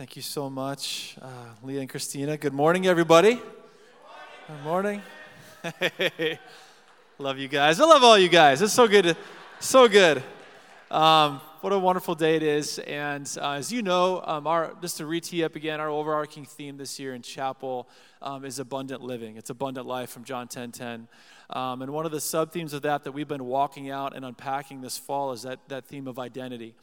Thank you so much, uh, Leah and Christina. Good morning, everybody. Good morning. Hey, love you guys. I love all you guys. It's so good. so good. Um, what a wonderful day it is. And uh, as you know, um, our, just to re up again, our overarching theme this year in chapel um, is abundant living. It's abundant life from John 10 10. Um, and one of the sub themes of that that we've been walking out and unpacking this fall is that, that theme of identity.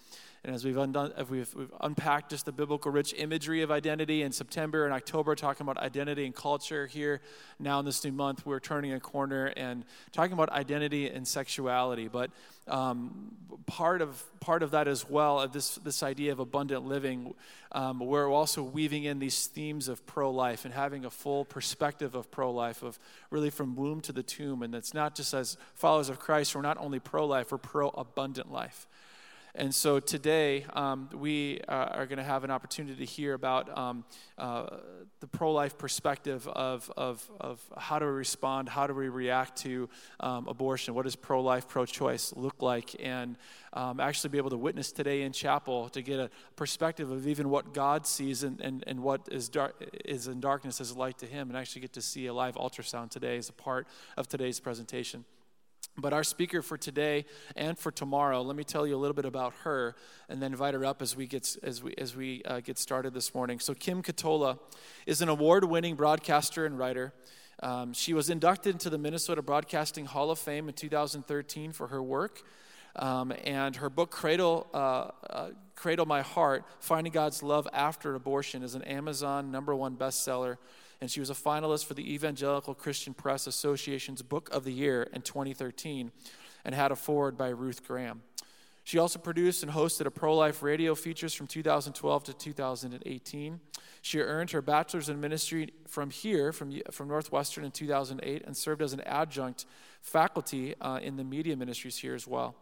And as we've, undone, we've, we've, unpacked just the biblical rich imagery of identity in September and October, talking about identity and culture here now in this new month, we're turning a corner and talking about identity and sexuality. But um, part, of, part of that as well, of this, this idea of abundant living, um, we're also weaving in these themes of pro life and having a full perspective of pro life, of really from womb to the tomb. And it's not just as followers of Christ, we're not only pro life, we're pro abundant life. And so today, um, we uh, are going to have an opportunity to hear about um, uh, the pro life perspective of, of, of how do we respond, how do we react to um, abortion, what does pro life, pro choice look like, and um, actually be able to witness today in chapel to get a perspective of even what God sees and, and, and what is, is in darkness as light to Him, and actually get to see a live ultrasound today as a part of today's presentation. But our speaker for today and for tomorrow, let me tell you a little bit about her, and then invite her up as we get as we as we uh, get started this morning. So Kim Ketola is an award-winning broadcaster and writer. Um, she was inducted into the Minnesota Broadcasting Hall of Fame in 2013 for her work, um, and her book Cradle uh, uh, Cradle My Heart: Finding God's Love After Abortion is an Amazon number one bestseller and she was a finalist for the Evangelical Christian Press Association's Book of the Year in 2013 and had a foreword by Ruth Graham. She also produced and hosted a pro life radio features from 2012 to 2018. She earned her bachelor's in ministry from here, from, from Northwestern in 2008, and served as an adjunct faculty uh, in the media ministries here as well.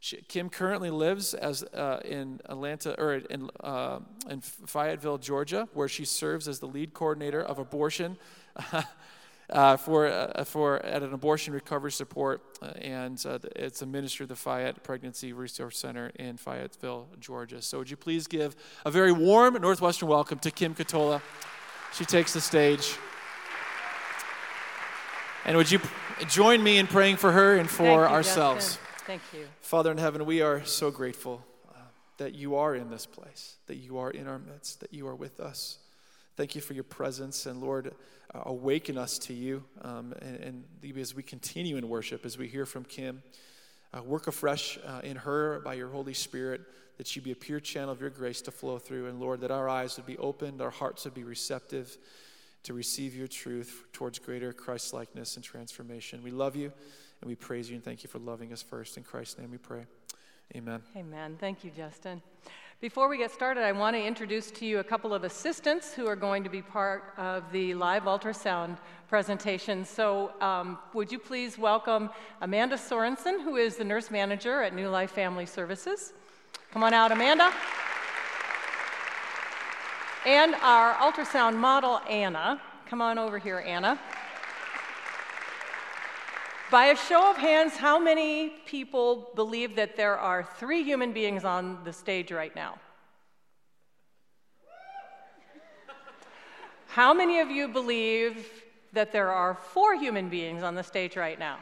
She, Kim currently lives as, uh, in Atlanta or in, uh, in Fayetteville, Georgia, where she serves as the lead coordinator of abortion uh, for, uh, for at an abortion recovery support, uh, and uh, it's a minister of the Fayette Pregnancy Resource Center in Fayetteville, Georgia. So, would you please give a very warm Northwestern welcome to Kim Ketola? She takes the stage. And would you join me in praying for her and for you, ourselves? Justin. Thank you. Father in heaven, we are so grateful uh, that you are in this place, that you are in our midst, that you are with us. Thank you for your presence, and Lord, uh, awaken us to you. Um, and, and, as we continue in worship, as we hear from Kim, uh, work afresh uh, in her by your Holy Spirit, that she be a pure channel of your grace to flow through. And Lord, that our eyes would be opened, our hearts would be receptive to receive your truth towards greater Christ likeness and transformation. We love you. And we praise you and thank you for loving us first. In Christ's name we pray. Amen. Amen. Thank you, Justin. Before we get started, I want to introduce to you a couple of assistants who are going to be part of the live ultrasound presentation. So, um, would you please welcome Amanda Sorensen, who is the nurse manager at New Life Family Services? Come on out, Amanda. And our ultrasound model, Anna. Come on over here, Anna. By a show of hands, how many people believe that there are three human beings on the stage right now? How many of you believe that there are four human beings on the stage right now?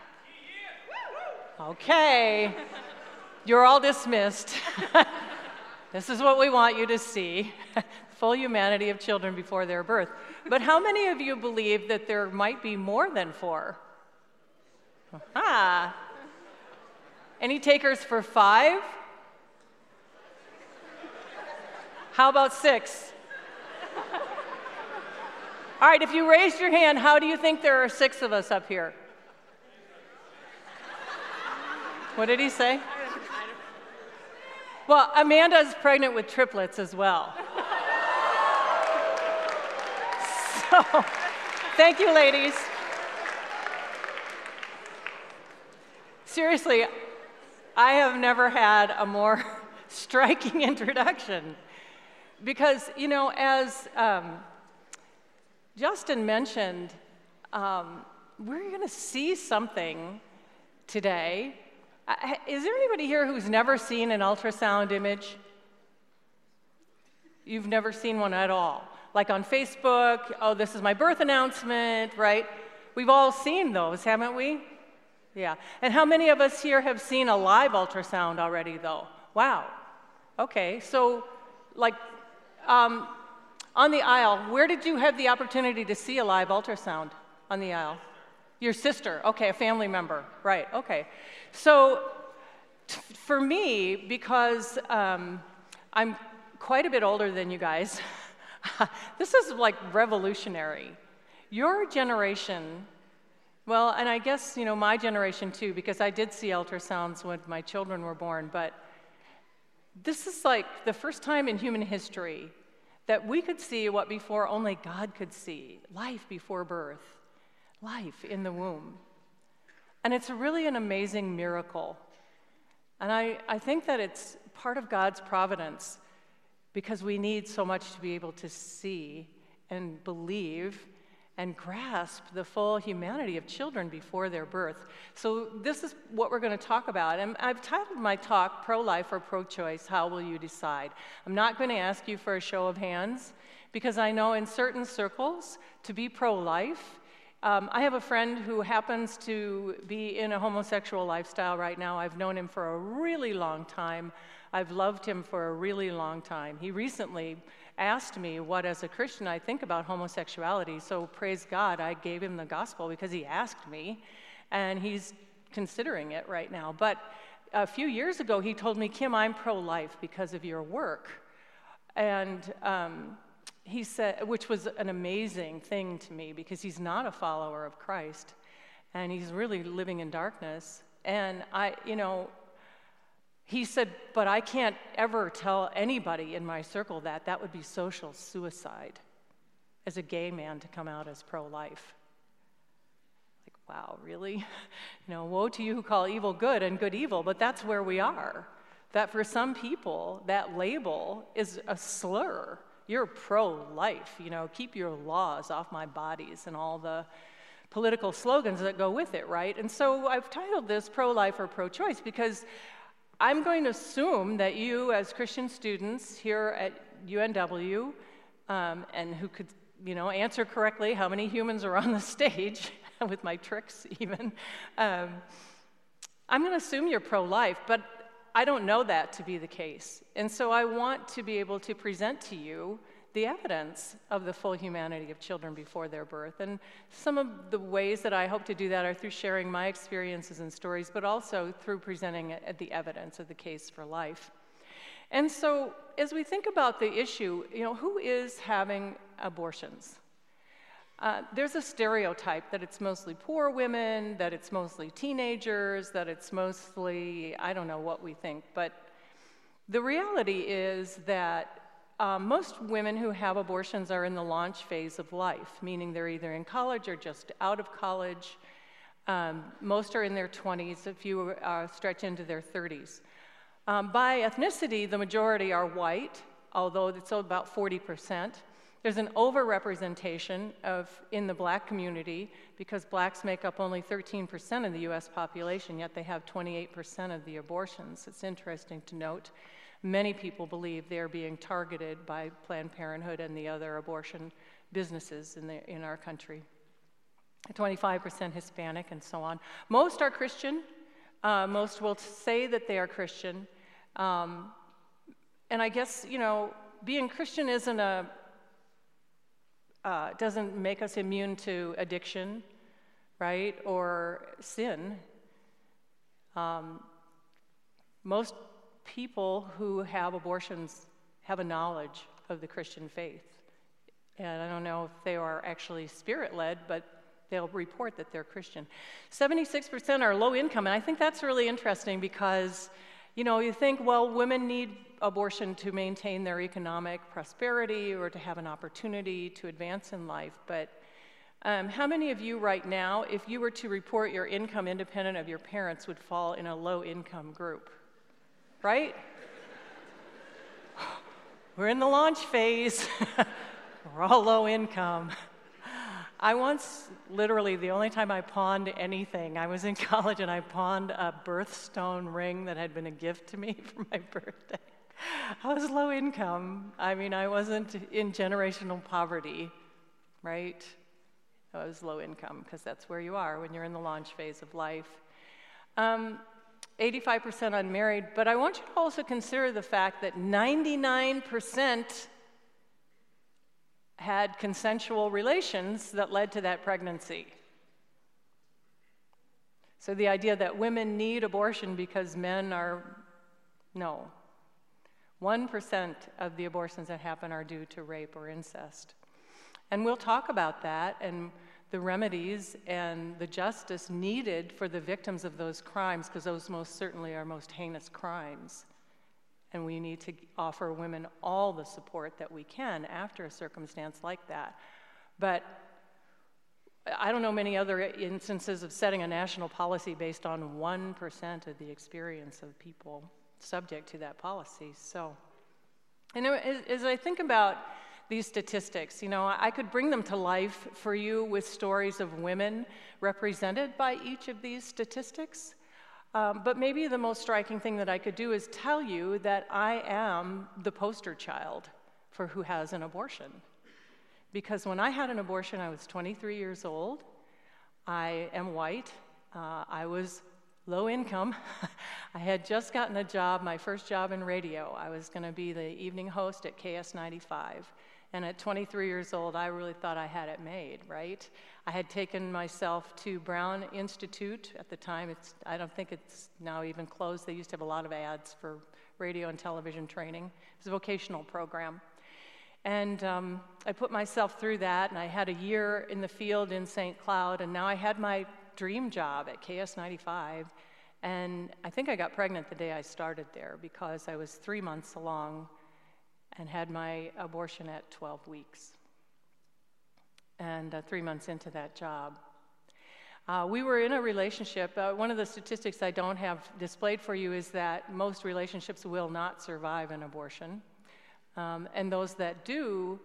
Okay, you're all dismissed. this is what we want you to see full humanity of children before their birth. But how many of you believe that there might be more than four? Ah. Any takers for five? How about six? All right, if you raised your hand, how do you think there are six of us up here? What did he say? Well, Amanda's pregnant with triplets as well. So, thank you, ladies. Seriously, I have never had a more striking introduction. Because, you know, as um, Justin mentioned, um, we're going to see something today. Is there anybody here who's never seen an ultrasound image? You've never seen one at all. Like on Facebook, oh, this is my birth announcement, right? We've all seen those, haven't we? Yeah. And how many of us here have seen a live ultrasound already, though? Wow. Okay, so like um, on the aisle, where did you have the opportunity to see a live ultrasound on the aisle? Your sister. Okay, a family member. Right, okay. So t- for me, because um, I'm quite a bit older than you guys, this is like revolutionary. Your generation, well, and I guess, you know, my generation too, because I did see ultrasounds when my children were born, but this is like the first time in human history that we could see what before only God could see life before birth, life in the womb. And it's really an amazing miracle. And I, I think that it's part of God's providence because we need so much to be able to see and believe and grasp the full humanity of children before their birth. So, this is what we're going to talk about. And I've titled my talk Pro Life or Pro Choice How Will You Decide? I'm not going to ask you for a show of hands because I know in certain circles to be pro life, um, I have a friend who happens to be in a homosexual lifestyle right now. I've known him for a really long time. I've loved him for a really long time. He recently asked me what, as a Christian, I think about homosexuality. So praise God, I gave him the gospel because he asked me, and he's considering it right now. But a few years ago, he told me, Kim, I'm pro life because of your work. And um, he said, which was an amazing thing to me because he's not a follower of Christ and he's really living in darkness. And I, you know, he said, But I can't ever tell anybody in my circle that. That would be social suicide as a gay man to come out as pro life. Like, wow, really? You know, woe to you who call evil good and good evil, but that's where we are. That for some people, that label is a slur. You're pro life, you know, keep your laws off my bodies and all the political slogans that go with it, right? And so I've titled this Pro Life or Pro Choice because I'm going to assume that you, as Christian students here at UNW, um, and who could, you know, answer correctly how many humans are on the stage, with my tricks even, um, I'm going to assume you're pro life, but I don't know that to be the case. And so I want to be able to present to you the evidence of the full humanity of children before their birth. And some of the ways that I hope to do that are through sharing my experiences and stories, but also through presenting the evidence of the case for life. And so, as we think about the issue, you know, who is having abortions? Uh, there's a stereotype that it's mostly poor women, that it's mostly teenagers, that it's mostly, I don't know what we think, but the reality is that um, most women who have abortions are in the launch phase of life, meaning they're either in college or just out of college. Um, most are in their 20s, a few uh, stretch into their 30s. Um, by ethnicity, the majority are white, although it's about 40%. There's an overrepresentation of in the black community because blacks make up only 13% of the US population, yet they have 28% of the abortions. It's interesting to note. Many people believe they're being targeted by Planned Parenthood and the other abortion businesses in, the, in our country. 25% Hispanic, and so on. Most are Christian. Uh, most will say that they are Christian. Um, and I guess, you know, being Christian isn't a, uh, doesn't make us immune to addiction, right, or sin. Um, most people who have abortions have a knowledge of the Christian faith. And I don't know if they are actually spirit led, but they'll report that they're Christian. 76% are low income, and I think that's really interesting because, you know, you think, well, women need abortion to maintain their economic prosperity or to have an opportunity to advance in life, but um, how many of you right now, if you were to report your income independent of your parents, would fall in a low income group? Right? We're in the launch phase. We're all low income. I once, literally, the only time I pawned anything, I was in college and I pawned a birthstone ring that had been a gift to me for my birthday. I was low income. I mean, I wasn't in generational poverty, right? I was low income because that's where you are when you're in the launch phase of life. Um, 85% unmarried, but I want you to also consider the fact that 99% had consensual relations that led to that pregnancy. So the idea that women need abortion because men are, no. 1% of the abortions that happen are due to rape or incest. And we'll talk about that and the remedies and the justice needed for the victims of those crimes, because those most certainly are most heinous crimes. And we need to offer women all the support that we can after a circumstance like that. But I don't know many other instances of setting a national policy based on 1% of the experience of people subject to that policy. So, and as I think about these statistics, you know, I could bring them to life for you with stories of women represented by each of these statistics. Um, but maybe the most striking thing that I could do is tell you that I am the poster child for who has an abortion. Because when I had an abortion, I was 23 years old. I am white. Uh, I was low income. I had just gotten a job, my first job in radio. I was going to be the evening host at KS95. And at 23 years old, I really thought I had it made, right? I had taken myself to Brown Institute at the time. It's, I don't think it's now even closed. They used to have a lot of ads for radio and television training. It was a vocational program. And um, I put myself through that, and I had a year in the field in St. Cloud, and now I had my dream job at KS95. And I think I got pregnant the day I started there because I was three months along and had my abortion at 12 weeks. And uh, three months into that job. Uh, we were in a relationship. Uh, one of the statistics I don't have displayed for you is that most relationships will not survive an abortion. Um, and those that do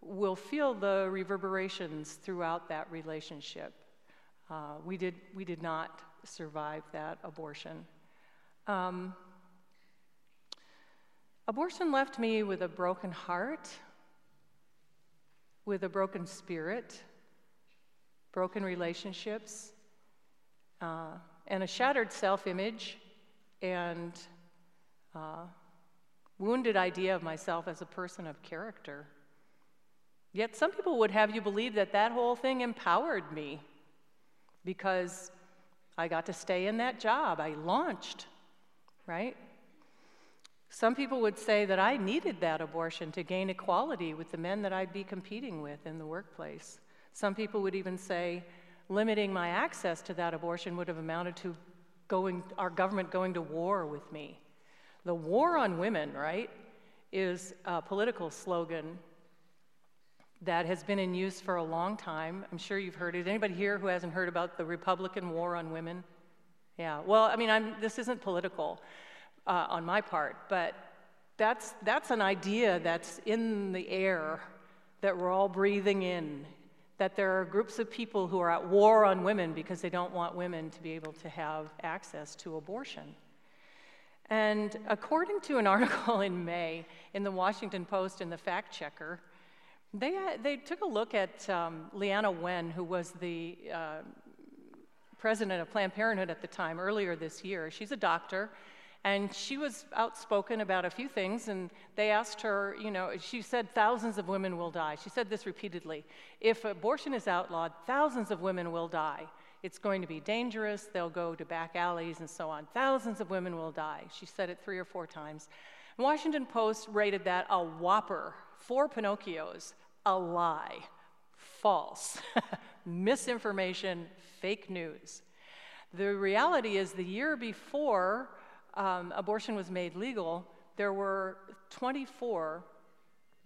will feel the reverberations throughout that relationship. Uh, we, did, we did not survive that abortion. Um, abortion left me with a broken heart, with a broken spirit, broken relationships, uh, and a shattered self image, and uh, wounded idea of myself as a person of character. Yet some people would have you believe that that whole thing empowered me because I got to stay in that job. I launched, right? Some people would say that I needed that abortion to gain equality with the men that I'd be competing with in the workplace. Some people would even say limiting my access to that abortion would have amounted to going, our government going to war with me. The war on women, right, is a political slogan that has been in use for a long time. I'm sure you've heard it. Anybody here who hasn't heard about the Republican war on women? Yeah, well, I mean, I'm, this isn't political uh, on my part, but that's, that's an idea that's in the air that we're all breathing in. That there are groups of people who are at war on women because they don't want women to be able to have access to abortion. And according to an article in May in the Washington Post and the Fact Checker, they, uh, they took a look at um, Leana Wen, who was the uh, president of Planned Parenthood at the time, earlier this year. She's a doctor, and she was outspoken about a few things. And they asked her, you know, she said thousands of women will die. She said this repeatedly If abortion is outlawed, thousands of women will die. It's going to be dangerous. They'll go to back alleys and so on. Thousands of women will die. She said it three or four times. Washington Post rated that a whopper, four Pinocchios, a lie, false, misinformation, fake news. The reality is, the year before um, abortion was made legal, there were 24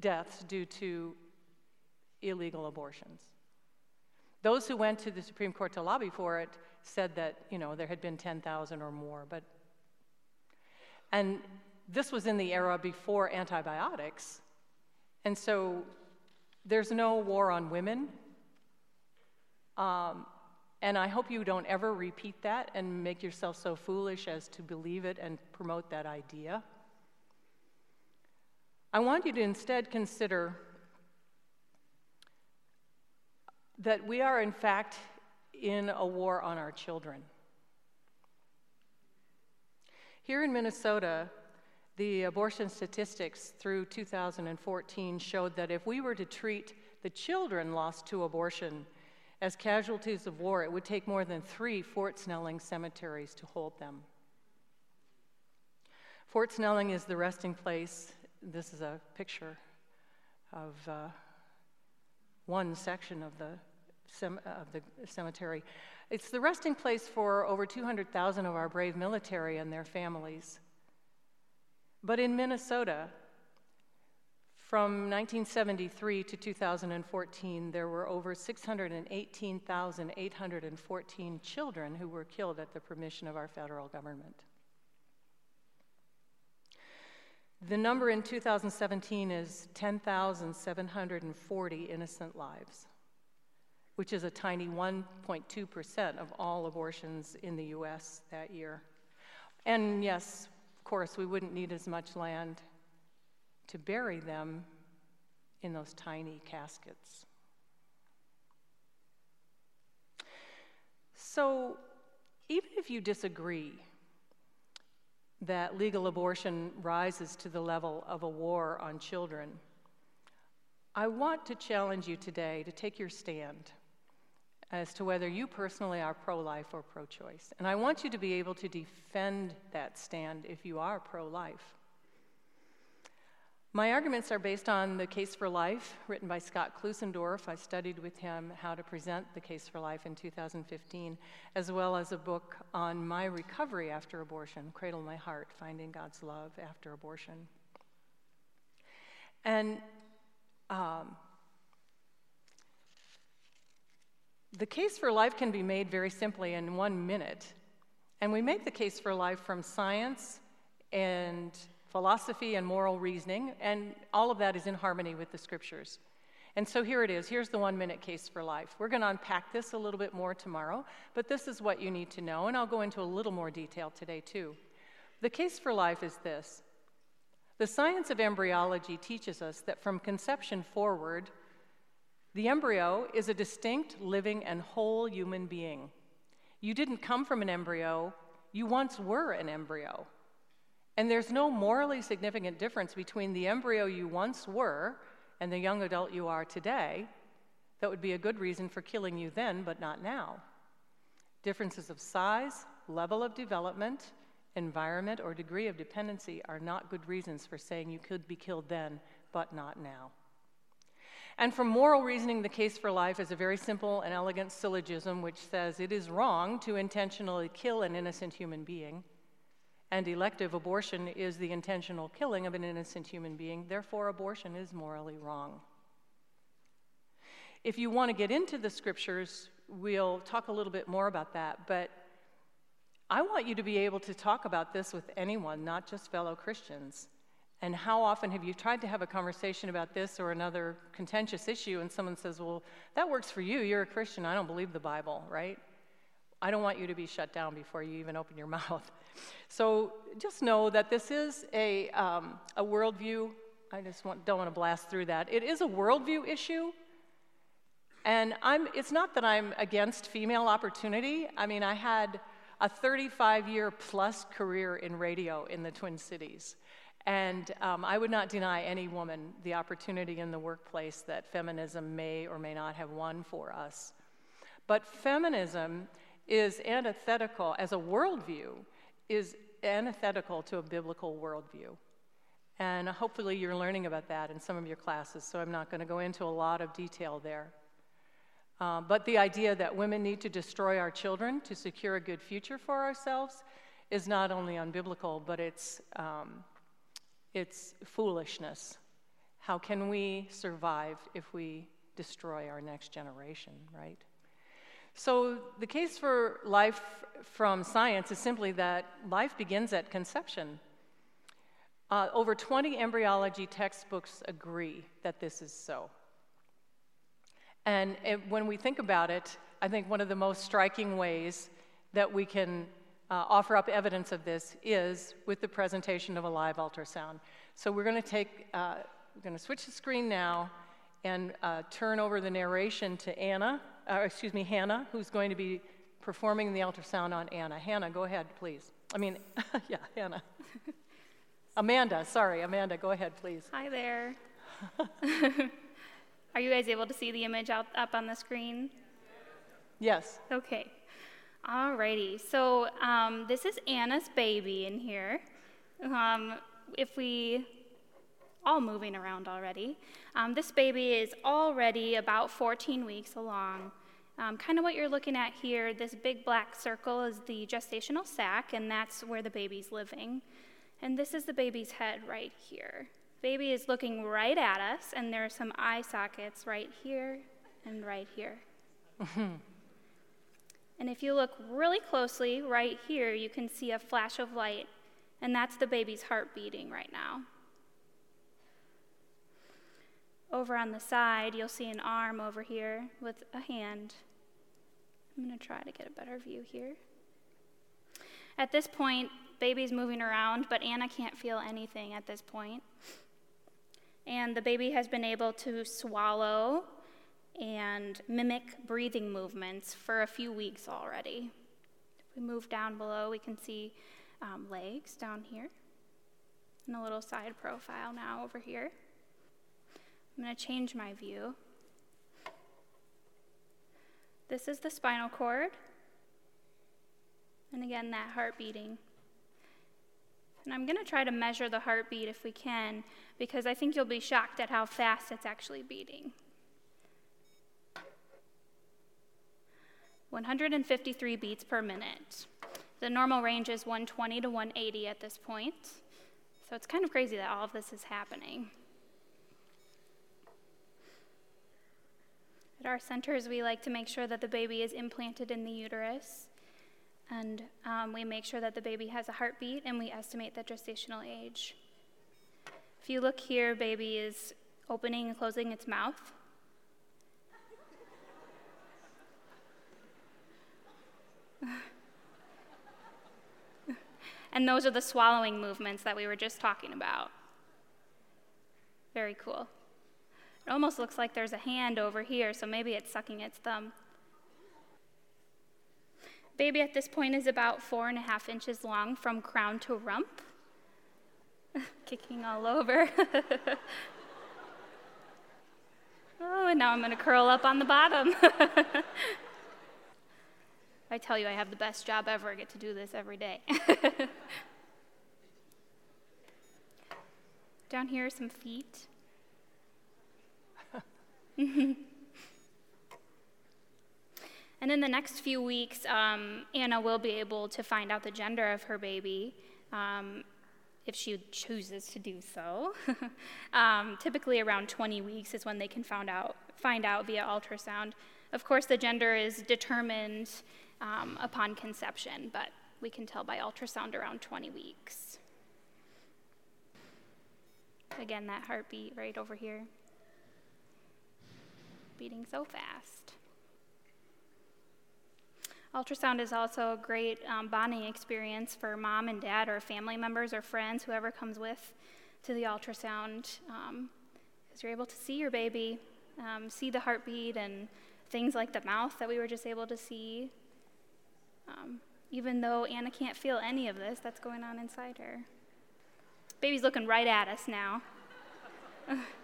deaths due to illegal abortions. Those who went to the Supreme Court to lobby for it said that, you know, there had been 10,000 or more, but and this was in the era before antibiotics. And so there's no war on women. Um, and I hope you don't ever repeat that and make yourself so foolish as to believe it and promote that idea. I want you to instead consider that we are, in fact, in a war on our children. Here in Minnesota, the abortion statistics through 2014 showed that if we were to treat the children lost to abortion as casualties of war, it would take more than three Fort Snelling cemeteries to hold them. Fort Snelling is the resting place. This is a picture of uh, one section of the, of the cemetery. It's the resting place for over 200,000 of our brave military and their families. But in Minnesota, from 1973 to 2014, there were over 618,814 children who were killed at the permission of our federal government. The number in 2017 is 10,740 innocent lives, which is a tiny 1.2% of all abortions in the US that year. And yes, of course, we wouldn't need as much land to bury them in those tiny caskets. So, even if you disagree that legal abortion rises to the level of a war on children, I want to challenge you today to take your stand as to whether you personally are pro life or pro choice. And I want you to be able to defend that stand if you are pro life. My arguments are based on the Case for Life, written by Scott Klusendorf. I studied with him how to present the Case for Life in 2015, as well as a book on my recovery after abortion, Cradle My Heart Finding God's Love After Abortion. And um, the case for life can be made very simply in one minute. And we make the case for life from science and philosophy and moral reasoning, and all of that is in harmony with the scriptures. And so here it is. Here's the one minute case for life. We're going to unpack this a little bit more tomorrow, but this is what you need to know, and I'll go into a little more detail today, too. The case for life is this the science of embryology teaches us that from conception forward, the embryo is a distinct, living, and whole human being. You didn't come from an embryo, you once were an embryo. And there's no morally significant difference between the embryo you once were and the young adult you are today that would be a good reason for killing you then, but not now. Differences of size, level of development, environment, or degree of dependency are not good reasons for saying you could be killed then, but not now. And from moral reasoning, the case for life is a very simple and elegant syllogism which says it is wrong to intentionally kill an innocent human being and elective abortion is the intentional killing of an innocent human being, therefore, abortion is morally wrong. If you want to get into the scriptures, we'll talk a little bit more about that, but I want you to be able to talk about this with anyone, not just fellow Christians. And how often have you tried to have a conversation about this or another contentious issue, and someone says, Well, that works for you. You're a Christian. I don't believe the Bible, right? I don't want you to be shut down before you even open your mouth. So just know that this is a, um, a worldview. I just want, don't want to blast through that. It is a worldview issue. And I'm, it's not that I'm against female opportunity. I mean, I had a 35 year plus career in radio in the Twin Cities. And um, I would not deny any woman the opportunity in the workplace that feminism may or may not have won for us. But feminism is antithetical, as a worldview, is antithetical to a biblical worldview. And hopefully you're learning about that in some of your classes, so I'm not going to go into a lot of detail there. Uh, but the idea that women need to destroy our children to secure a good future for ourselves is not only unbiblical, but it's, um, it's foolishness. How can we survive if we destroy our next generation, right? So, the case for life from science is simply that life begins at conception. Uh, over 20 embryology textbooks agree that this is so. And it, when we think about it, I think one of the most striking ways that we can uh, offer up evidence of this is with the presentation of a live ultrasound. So we're going to take, uh, we're going to switch the screen now and uh, turn over the narration to Anna, uh, excuse me, Hannah, who's going to be performing the ultrasound on Anna. Hannah, go ahead, please. I mean, yeah, Hannah. Amanda, sorry, Amanda, go ahead, please. Hi there. Are you guys able to see the image out, up on the screen? Yes. Okay. Alrighty. So um, this is Anna's baby in here. Um, if we all moving around already. Um, this baby is already about 14 weeks along. Um, kind of what you're looking at here, this big black circle is the gestational sac, and that's where the baby's living. And this is the baby's head right here. Baby is looking right at us, and there are some eye sockets right here and right here. and if you look really closely right here, you can see a flash of light, and that's the baby's heart beating right now. Over on the side, you'll see an arm over here with a hand. I'm going to try to get a better view here. At this point, baby's moving around, but Anna can't feel anything at this point. And the baby has been able to swallow and mimic breathing movements for a few weeks already. If we move down below, we can see um, legs down here, and a little side profile now over here. I'm going to change my view. This is the spinal cord. And again, that heart beating. And I'm going to try to measure the heartbeat if we can, because I think you'll be shocked at how fast it's actually beating. 153 beats per minute. The normal range is 120 to 180 at this point. So it's kind of crazy that all of this is happening. At our centers, we like to make sure that the baby is implanted in the uterus. And um, we make sure that the baby has a heartbeat and we estimate the gestational age. If you look here, baby is opening and closing its mouth. and those are the swallowing movements that we were just talking about. Very cool. It almost looks like there's a hand over here, so maybe it's sucking its thumb. Baby at this point is about four and a half inches long from crown to rump, kicking all over. oh, and now I'm going to curl up on the bottom. I tell you, I have the best job ever. I get to do this every day. Down here are some feet. And in the next few weeks, um, Anna will be able to find out the gender of her baby. Um, if she chooses to do so. um, typically, around 20 weeks is when they can find out, find out via ultrasound. Of course, the gender is determined um, upon conception, but we can tell by ultrasound around 20 weeks. Again, that heartbeat right over here beating so fast. Ultrasound is also a great um, bonding experience for mom and dad or family members or friends, whoever comes with to the ultrasound, um, because you're able to see your baby, um, see the heartbeat, and things like the mouth that we were just able to see. Um, even though Anna can't feel any of this that's going on inside her. Baby's looking right at us now.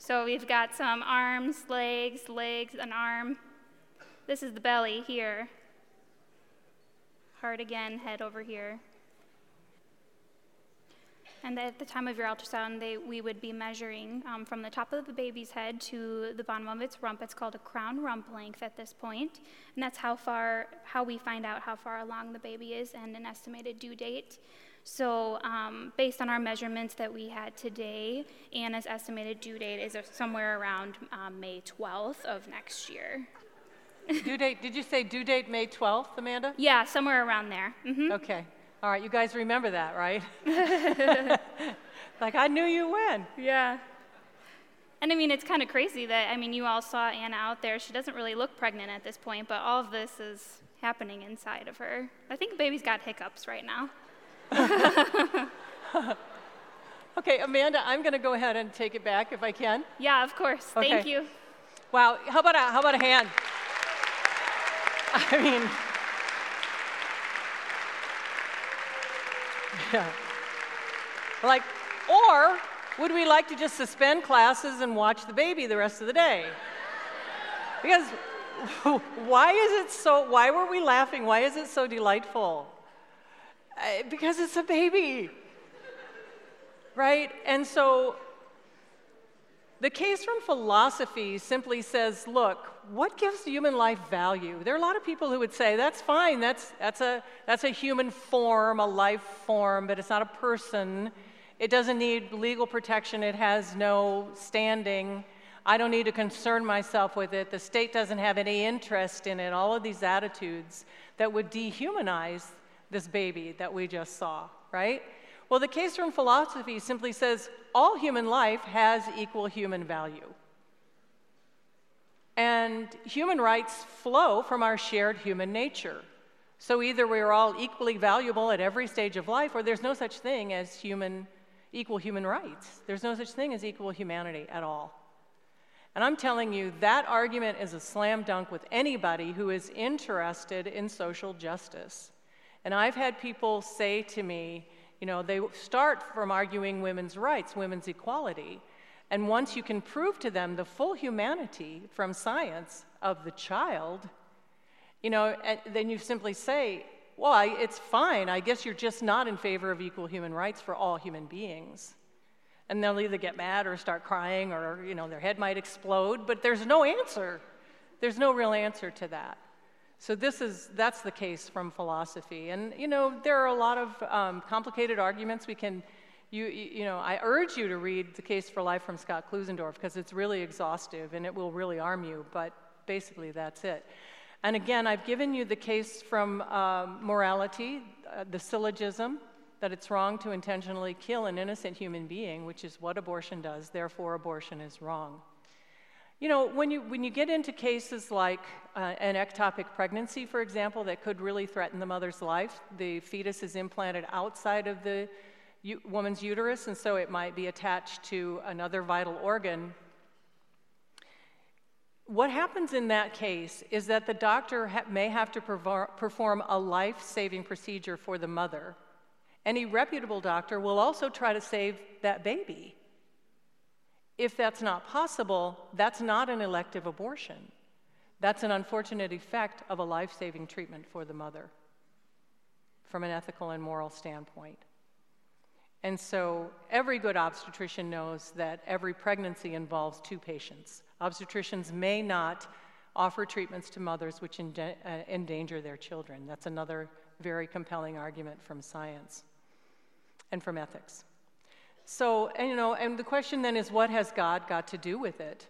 So we've got some arms, legs, legs, an arm. This is the belly here. Heart again, head over here. And at the time of your ultrasound, they, we would be measuring um, from the top of the baby's head to the bottom of its rump. It's called a crown rump length at this point, and that's how far, how we find out how far along the baby is and an estimated due date. So, um, based on our measurements that we had today, Anna's estimated due date is somewhere around um, May 12th of next year. due date, did you say due date May 12th, Amanda? Yeah, somewhere around there. Mm-hmm. Okay. All right, you guys remember that, right? like, I knew you when. Yeah. And I mean, it's kind of crazy that, I mean, you all saw Anna out there. She doesn't really look pregnant at this point, but all of this is happening inside of her. I think the baby's got hiccups right now. Okay, Amanda, I'm going to go ahead and take it back if I can. Yeah, of course. Okay. Thank you. Wow, how about a, how about a hand? I mean, yeah. Like, or would we like to just suspend classes and watch the baby the rest of the day? Because why is it so, why were we laughing? Why is it so delightful? Because it's a baby, right? And so the case from philosophy simply says look, what gives human life value? There are a lot of people who would say that's fine, that's, that's, a, that's a human form, a life form, but it's not a person. It doesn't need legal protection, it has no standing. I don't need to concern myself with it. The state doesn't have any interest in it. All of these attitudes that would dehumanize this baby that we just saw, right? Well, the case from philosophy simply says all human life has equal human value. And human rights flow from our shared human nature. So either we're all equally valuable at every stage of life, or there's no such thing as human, equal human rights. There's no such thing as equal humanity at all. And I'm telling you, that argument is a slam dunk with anybody who is interested in social justice. And I've had people say to me, you know, they start from arguing women's rights, women's equality. And once you can prove to them the full humanity from science of the child, you know, eh, then you simply say, well, I, it's fine. I guess you're just not in favor of equal human rights for all human beings. And they'll either get mad or start crying or, you know, their head might explode, but there's no answer. There's no real answer to that. So this is that's the case from philosophy, and you know there are a lot of um, complicated arguments. We can, you, you know, I urge you to read the Case for Life from Scott Klusendorf because it's really exhaustive and it will really arm you. But basically, that's it. And again, I've given you the case from um, morality, uh, the syllogism that it's wrong to intentionally kill an innocent human being, which is what abortion does. Therefore, abortion is wrong. You know, when you, when you get into cases like uh, an ectopic pregnancy, for example, that could really threaten the mother's life, the fetus is implanted outside of the u- woman's uterus, and so it might be attached to another vital organ. What happens in that case is that the doctor ha- may have to perform a life saving procedure for the mother. Any reputable doctor will also try to save that baby. If that's not possible, that's not an elective abortion. That's an unfortunate effect of a life saving treatment for the mother from an ethical and moral standpoint. And so every good obstetrician knows that every pregnancy involves two patients. Obstetricians may not offer treatments to mothers which uh, endanger their children. That's another very compelling argument from science and from ethics. So, and, you know, and the question then is what has God got to do with it?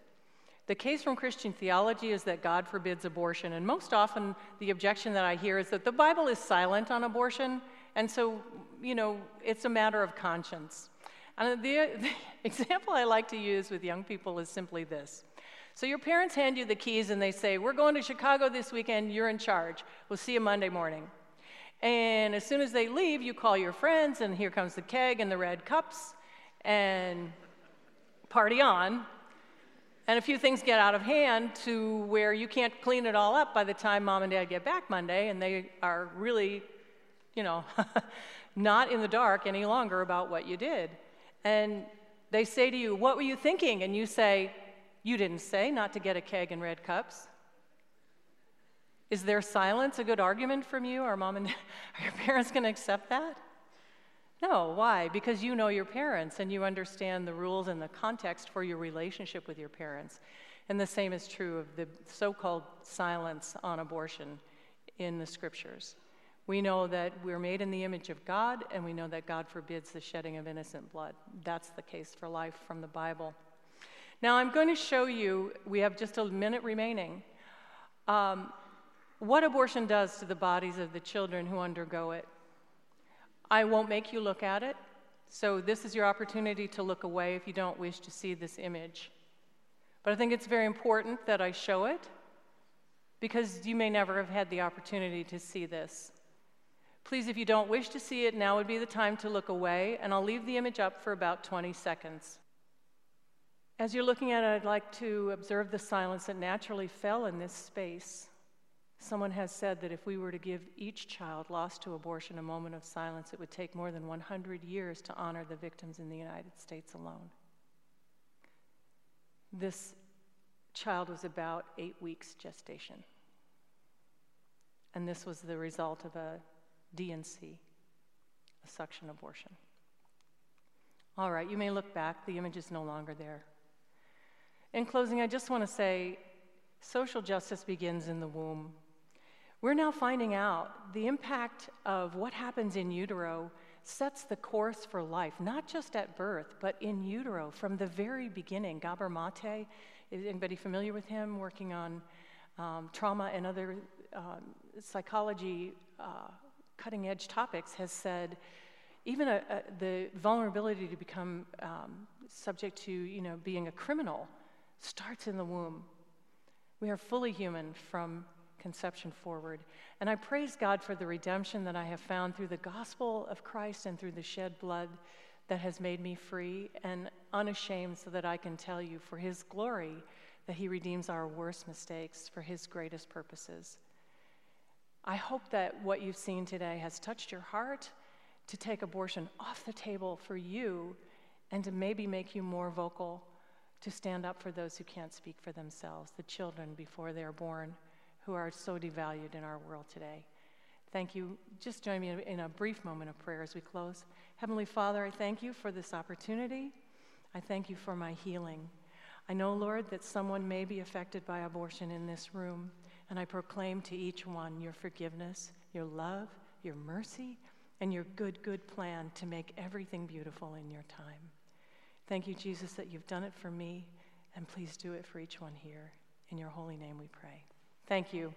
The case from Christian theology is that God forbids abortion, and most often the objection that I hear is that the Bible is silent on abortion, and so, you know, it's a matter of conscience. And the, the example I like to use with young people is simply this. So your parents hand you the keys and they say, We're going to Chicago this weekend, you're in charge. We'll see you Monday morning. And as soon as they leave, you call your friends, and here comes the keg and the red cups, and party on. And a few things get out of hand to where you can't clean it all up by the time mom and dad get back Monday, and they are really, you know, not in the dark any longer about what you did. And they say to you, What were you thinking? And you say, You didn't say not to get a keg and red cups. Is their silence a good argument from you? Are mom and are your parents going to accept that? No, why? Because you know your parents and you understand the rules and the context for your relationship with your parents. And the same is true of the so called silence on abortion in the scriptures. We know that we're made in the image of God, and we know that God forbids the shedding of innocent blood. That's the case for life from the Bible. Now, I'm going to show you, we have just a minute remaining, um, what abortion does to the bodies of the children who undergo it. I won't make you look at it, so this is your opportunity to look away if you don't wish to see this image. But I think it's very important that I show it because you may never have had the opportunity to see this. Please, if you don't wish to see it, now would be the time to look away, and I'll leave the image up for about 20 seconds. As you're looking at it, I'd like to observe the silence that naturally fell in this space. Someone has said that if we were to give each child lost to abortion a moment of silence, it would take more than 100 years to honor the victims in the United States alone. This child was about eight weeks gestation. And this was the result of a D&C, a suction abortion. All right, you may look back, the image is no longer there. In closing, I just want to say social justice begins in the womb. We're now finding out the impact of what happens in utero sets the course for life, not just at birth, but in utero from the very beginning. Gabor Mate, is anybody familiar with him, working on um, trauma and other um, psychology uh, cutting edge topics, has said even a, a, the vulnerability to become um, subject to you know, being a criminal starts in the womb. We are fully human from conception forward. And I praise God for the redemption that I have found through the gospel of Christ and through the shed blood that has made me free and unashamed so that I can tell you for His glory that He redeems our worst mistakes for His greatest purposes. I hope that what you've seen today has touched your heart to take abortion off the table for you and to maybe make you more vocal to stand up for those who can't speak for themselves, the children before they're born, who are so devalued in our world today. Thank you. Just join me in a brief moment of prayer as we close. Heavenly Father, I thank you for this opportunity. I thank you for my healing. I know, Lord, that someone may be affected by abortion in this room, and I proclaim to each one your forgiveness, your love, your mercy, and your good, good plan to make everything beautiful in your time. Thank you, Jesus, that you've done it for me, and please do it for each one here. In your holy name we pray. Thank you.